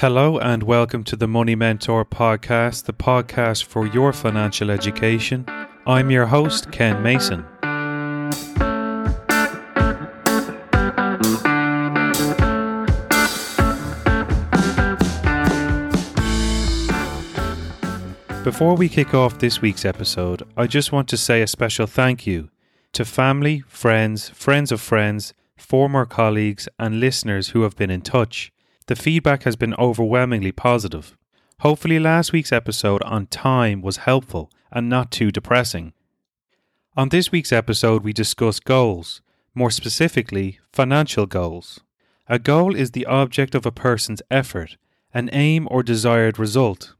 Hello and welcome to the Money Mentor podcast, the podcast for your financial education. I'm your host, Ken Mason. Before we kick off this week's episode, I just want to say a special thank you to family, friends, friends of friends, former colleagues, and listeners who have been in touch. The feedback has been overwhelmingly positive. Hopefully, last week's episode on time was helpful and not too depressing. On this week's episode, we discuss goals, more specifically, financial goals. A goal is the object of a person's effort, an aim or desired result.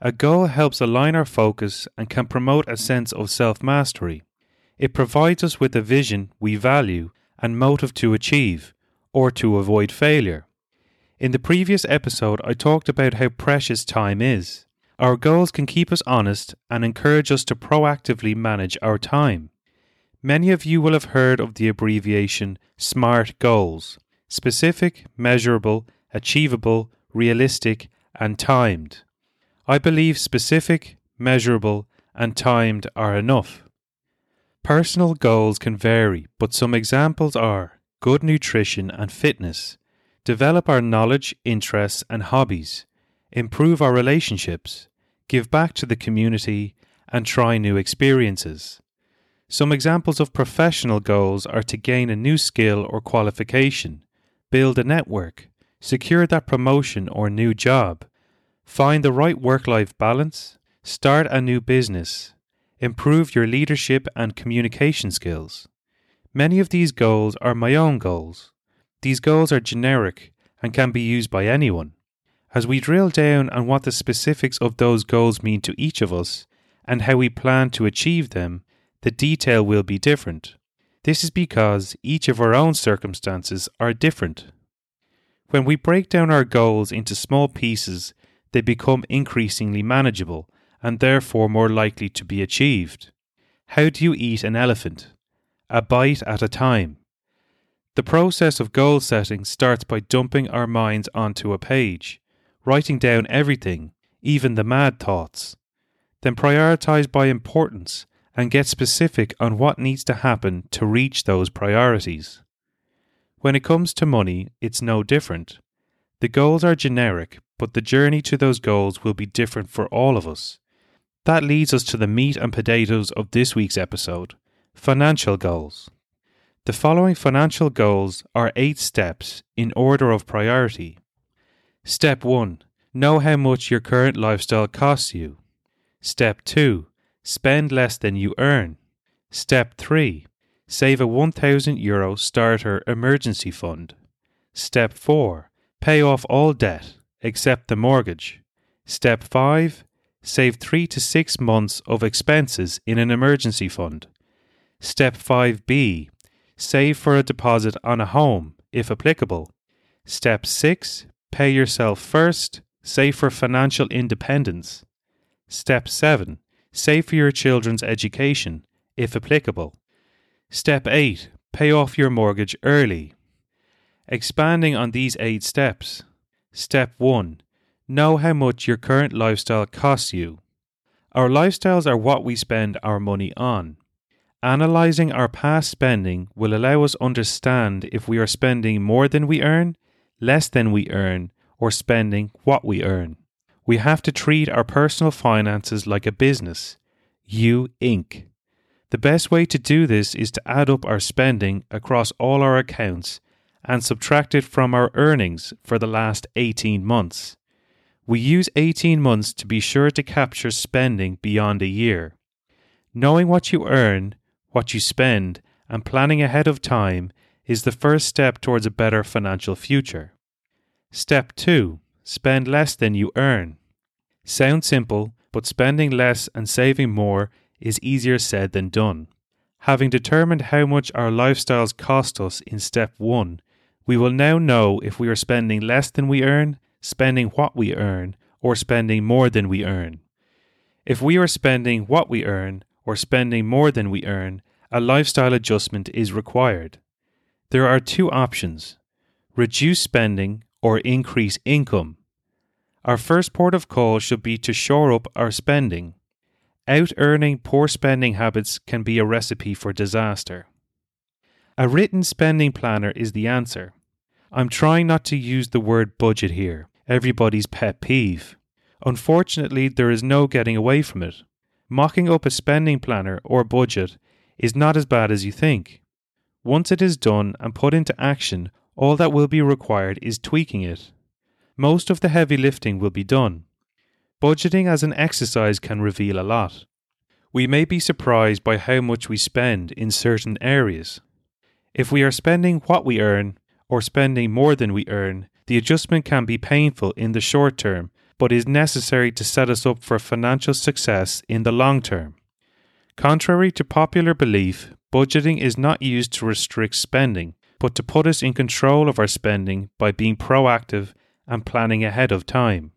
A goal helps align our focus and can promote a sense of self mastery. It provides us with a vision we value and motive to achieve, or to avoid failure. In the previous episode, I talked about how precious time is. Our goals can keep us honest and encourage us to proactively manage our time. Many of you will have heard of the abbreviation SMART goals specific, measurable, achievable, realistic, and timed. I believe specific, measurable, and timed are enough. Personal goals can vary, but some examples are good nutrition and fitness, develop our knowledge, interests, and hobbies, improve our relationships, give back to the community, and try new experiences. Some examples of professional goals are to gain a new skill or qualification, build a network, secure that promotion or new job, find the right work life balance, start a new business, improve your leadership and communication skills. Many of these goals are my own goals. These goals are generic and can be used by anyone. As we drill down on what the specifics of those goals mean to each of us and how we plan to achieve them, the detail will be different. This is because each of our own circumstances are different. When we break down our goals into small pieces, they become increasingly manageable and therefore more likely to be achieved. How do you eat an elephant? A bite at a time. The process of goal setting starts by dumping our minds onto a page, writing down everything, even the mad thoughts. Then prioritize by importance and get specific on what needs to happen to reach those priorities. When it comes to money, it's no different. The goals are generic, but the journey to those goals will be different for all of us. That leads us to the meat and potatoes of this week's episode financial goals. The following financial goals are eight steps in order of priority. Step 1. Know how much your current lifestyle costs you. Step 2. Spend less than you earn. Step 3. Save a 1000 euro starter emergency fund. Step 4. Pay off all debt except the mortgage. Step 5. Save 3 to 6 months of expenses in an emergency fund. Step 5b Save for a deposit on a home, if applicable. Step 6. Pay yourself first. Save for financial independence. Step 7. Save for your children's education, if applicable. Step 8. Pay off your mortgage early. Expanding on these eight steps. Step 1. Know how much your current lifestyle costs you. Our lifestyles are what we spend our money on. Analyzing our past spending will allow us understand if we are spending more than we earn, less than we earn, or spending what we earn. We have to treat our personal finances like a business. You Inc. The best way to do this is to add up our spending across all our accounts and subtract it from our earnings for the last 18 months. We use 18 months to be sure to capture spending beyond a year. Knowing what you earn what you spend, and planning ahead of time is the first step towards a better financial future. Step 2 Spend less than you earn. Sounds simple, but spending less and saving more is easier said than done. Having determined how much our lifestyles cost us in step 1, we will now know if we are spending less than we earn, spending what we earn, or spending more than we earn. If we are spending what we earn, or spending more than we earn, a lifestyle adjustment is required. There are two options reduce spending or increase income. Our first port of call should be to shore up our spending. Out earning poor spending habits can be a recipe for disaster. A written spending planner is the answer. I'm trying not to use the word budget here, everybody's pet peeve. Unfortunately, there is no getting away from it. Mocking up a spending planner or budget is not as bad as you think. Once it is done and put into action, all that will be required is tweaking it. Most of the heavy lifting will be done. Budgeting as an exercise can reveal a lot. We may be surprised by how much we spend in certain areas. If we are spending what we earn or spending more than we earn, the adjustment can be painful in the short term but is necessary to set us up for financial success in the long term. Contrary to popular belief, budgeting is not used to restrict spending, but to put us in control of our spending by being proactive and planning ahead of time.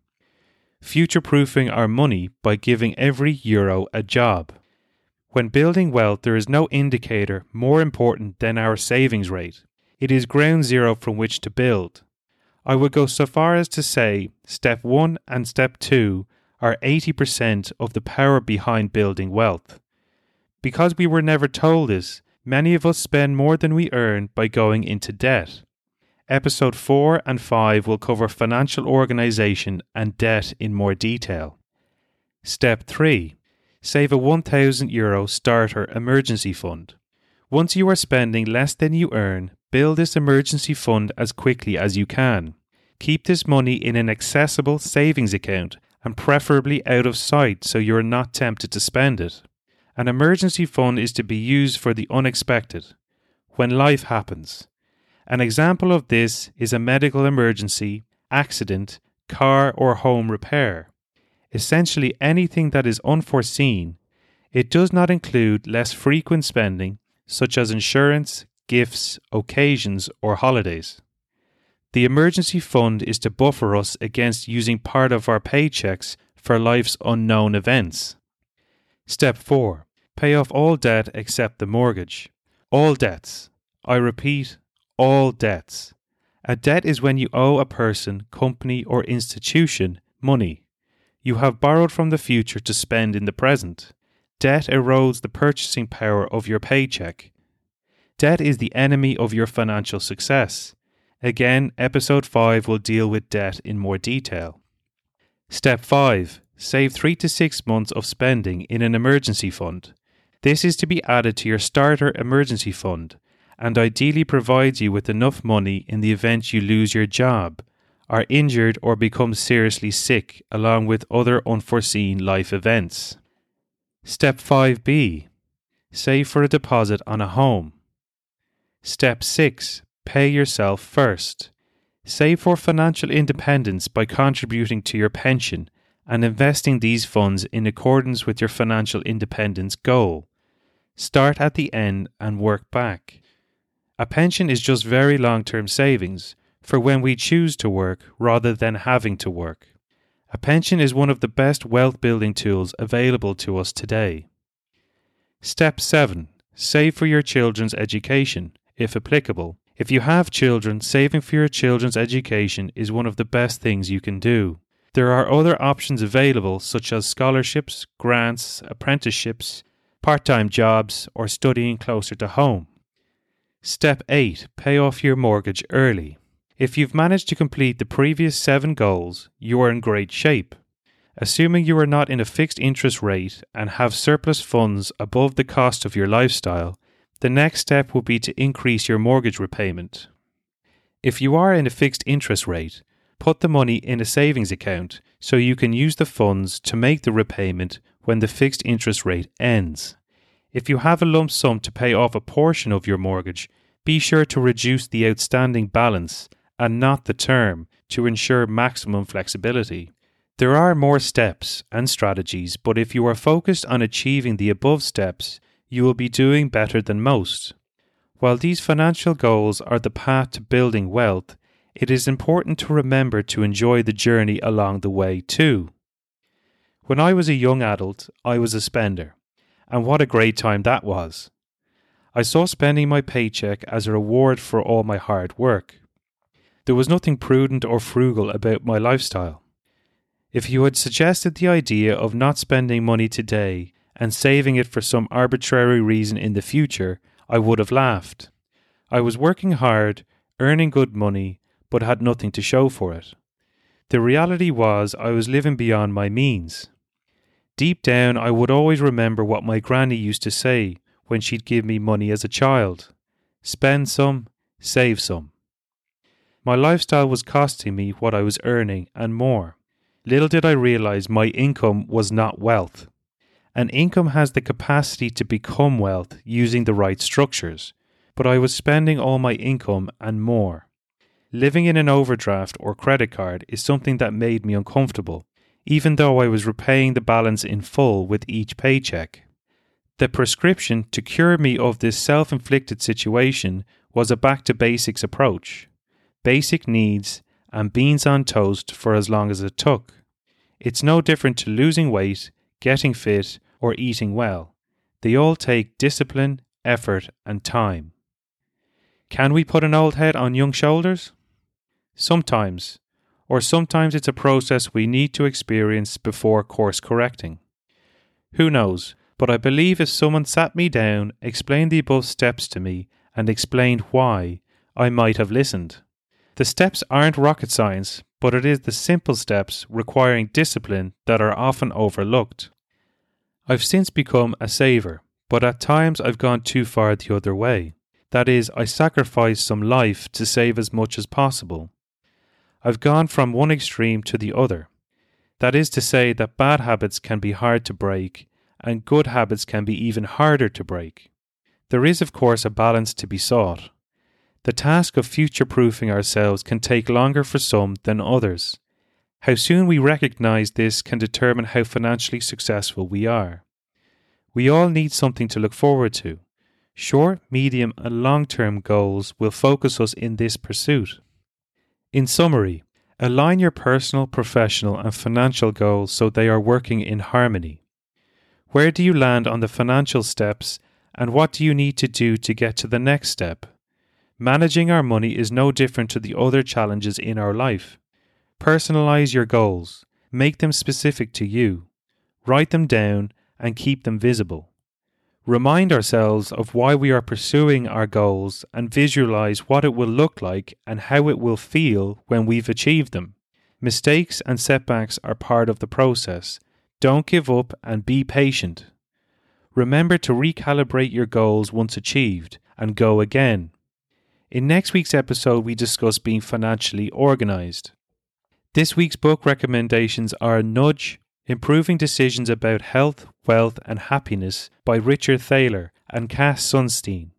Future proofing our money by giving every euro a job. When building wealth, there is no indicator more important than our savings rate. It is ground zero from which to build. I would go so far as to say step one and step two are 80% of the power behind building wealth. Because we were never told this, many of us spend more than we earn by going into debt. Episode 4 and 5 will cover financial organization and debt in more detail. Step 3 Save a 1000 euro starter emergency fund. Once you are spending less than you earn, build this emergency fund as quickly as you can. Keep this money in an accessible savings account and preferably out of sight so you are not tempted to spend it. An emergency fund is to be used for the unexpected, when life happens. An example of this is a medical emergency, accident, car or home repair. Essentially anything that is unforeseen. It does not include less frequent spending, such as insurance, gifts, occasions, or holidays. The emergency fund is to buffer us against using part of our paychecks for life's unknown events. Step 4. Pay off all debt except the mortgage. All debts. I repeat, all debts. A debt is when you owe a person, company, or institution money. You have borrowed from the future to spend in the present. Debt erodes the purchasing power of your paycheck. Debt is the enemy of your financial success. Again, episode 5 will deal with debt in more detail. Step 5 Save 3 to 6 months of spending in an emergency fund. This is to be added to your starter emergency fund and ideally provides you with enough money in the event you lose your job, are injured, or become seriously sick, along with other unforeseen life events. Step 5b Save for a deposit on a home. Step 6. Pay yourself first. Save for financial independence by contributing to your pension and investing these funds in accordance with your financial independence goal. Start at the end and work back. A pension is just very long term savings for when we choose to work rather than having to work. A pension is one of the best wealth building tools available to us today. Step 7. Save for your children's education if applicable. If you have children, saving for your children's education is one of the best things you can do. There are other options available, such as scholarships, grants, apprenticeships, part time jobs, or studying closer to home. Step 8 Pay off your mortgage early. If you've managed to complete the previous seven goals, you are in great shape. Assuming you are not in a fixed interest rate and have surplus funds above the cost of your lifestyle, the next step would be to increase your mortgage repayment. If you are in a fixed interest rate, put the money in a savings account so you can use the funds to make the repayment when the fixed interest rate ends. If you have a lump sum to pay off a portion of your mortgage, be sure to reduce the outstanding balance and not the term to ensure maximum flexibility. There are more steps and strategies, but if you are focused on achieving the above steps, you will be doing better than most. While these financial goals are the path to building wealth, it is important to remember to enjoy the journey along the way too. When I was a young adult, I was a spender, and what a great time that was. I saw spending my paycheck as a reward for all my hard work. There was nothing prudent or frugal about my lifestyle. If you had suggested the idea of not spending money today and saving it for some arbitrary reason in the future, I would have laughed. I was working hard, earning good money, but had nothing to show for it. The reality was I was living beyond my means. Deep down, I would always remember what my granny used to say when she'd give me money as a child spend some, save some. My lifestyle was costing me what I was earning and more. Little did I realize my income was not wealth. An income has the capacity to become wealth using the right structures, but I was spending all my income and more. Living in an overdraft or credit card is something that made me uncomfortable, even though I was repaying the balance in full with each paycheck. The prescription to cure me of this self inflicted situation was a back to basics approach basic needs and beans on toast for as long as it took. It's no different to losing weight, getting fit, or eating well. They all take discipline, effort, and time. Can we put an old head on young shoulders? Sometimes, or sometimes it's a process we need to experience before course correcting. Who knows, but I believe if someone sat me down, explained the above steps to me, and explained why, I might have listened. The steps aren't rocket science, but it is the simple steps requiring discipline that are often overlooked. I've since become a saver, but at times I've gone too far the other way. That is, I sacrifice some life to save as much as possible. I've gone from one extreme to the other. That is to say, that bad habits can be hard to break, and good habits can be even harder to break. There is, of course, a balance to be sought. The task of future proofing ourselves can take longer for some than others. How soon we recognize this can determine how financially successful we are. We all need something to look forward to. Short, medium, and long term goals will focus us in this pursuit. In summary, align your personal, professional, and financial goals so they are working in harmony. Where do you land on the financial steps, and what do you need to do to get to the next step? Managing our money is no different to the other challenges in our life. Personalize your goals, make them specific to you, write them down, and keep them visible. Remind ourselves of why we are pursuing our goals and visualize what it will look like and how it will feel when we've achieved them. Mistakes and setbacks are part of the process. Don't give up and be patient. Remember to recalibrate your goals once achieved and go again. In next week's episode, we discuss being financially organized. This week's book recommendations are Nudge Improving Decisions About Health, Wealth, and Happiness by Richard Thaler and Cass Sunstein.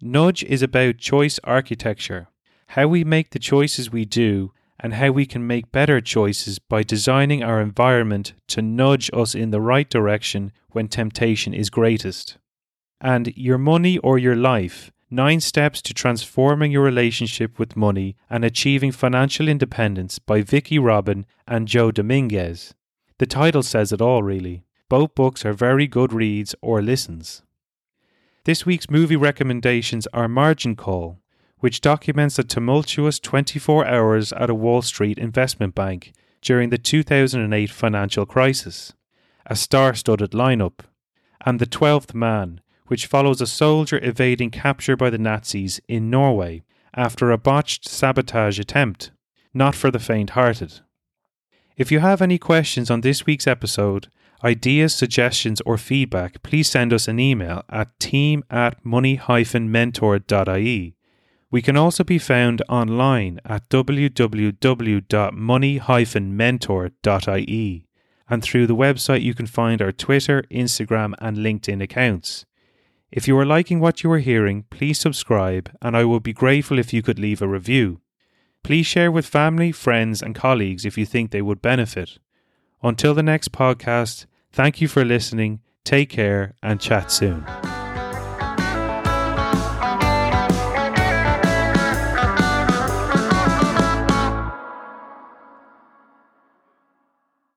Nudge is about choice architecture, how we make the choices we do, and how we can make better choices by designing our environment to nudge us in the right direction when temptation is greatest. And Your Money or Your Life Nine Steps to Transforming Your Relationship with Money and Achieving Financial Independence by Vicki Robin and Joe Dominguez. The title says it all, really. Both books are very good reads or listens. This week's movie recommendations are Margin Call, which documents the tumultuous 24 hours at a Wall Street investment bank during the 2008 financial crisis, a star studded lineup, and The Twelfth Man, which follows a soldier evading capture by the Nazis in Norway after a botched sabotage attempt, not for the faint hearted. If you have any questions on this week's episode, ideas, suggestions, or feedback, please send us an email at team at money-mentor.ie. We can also be found online at www.money-mentor.ie. And through the website, you can find our Twitter, Instagram, and LinkedIn accounts. If you are liking what you are hearing, please subscribe, and I would be grateful if you could leave a review. Please share with family, friends, and colleagues if you think they would benefit. Until the next podcast, thank you for listening, take care, and chat soon.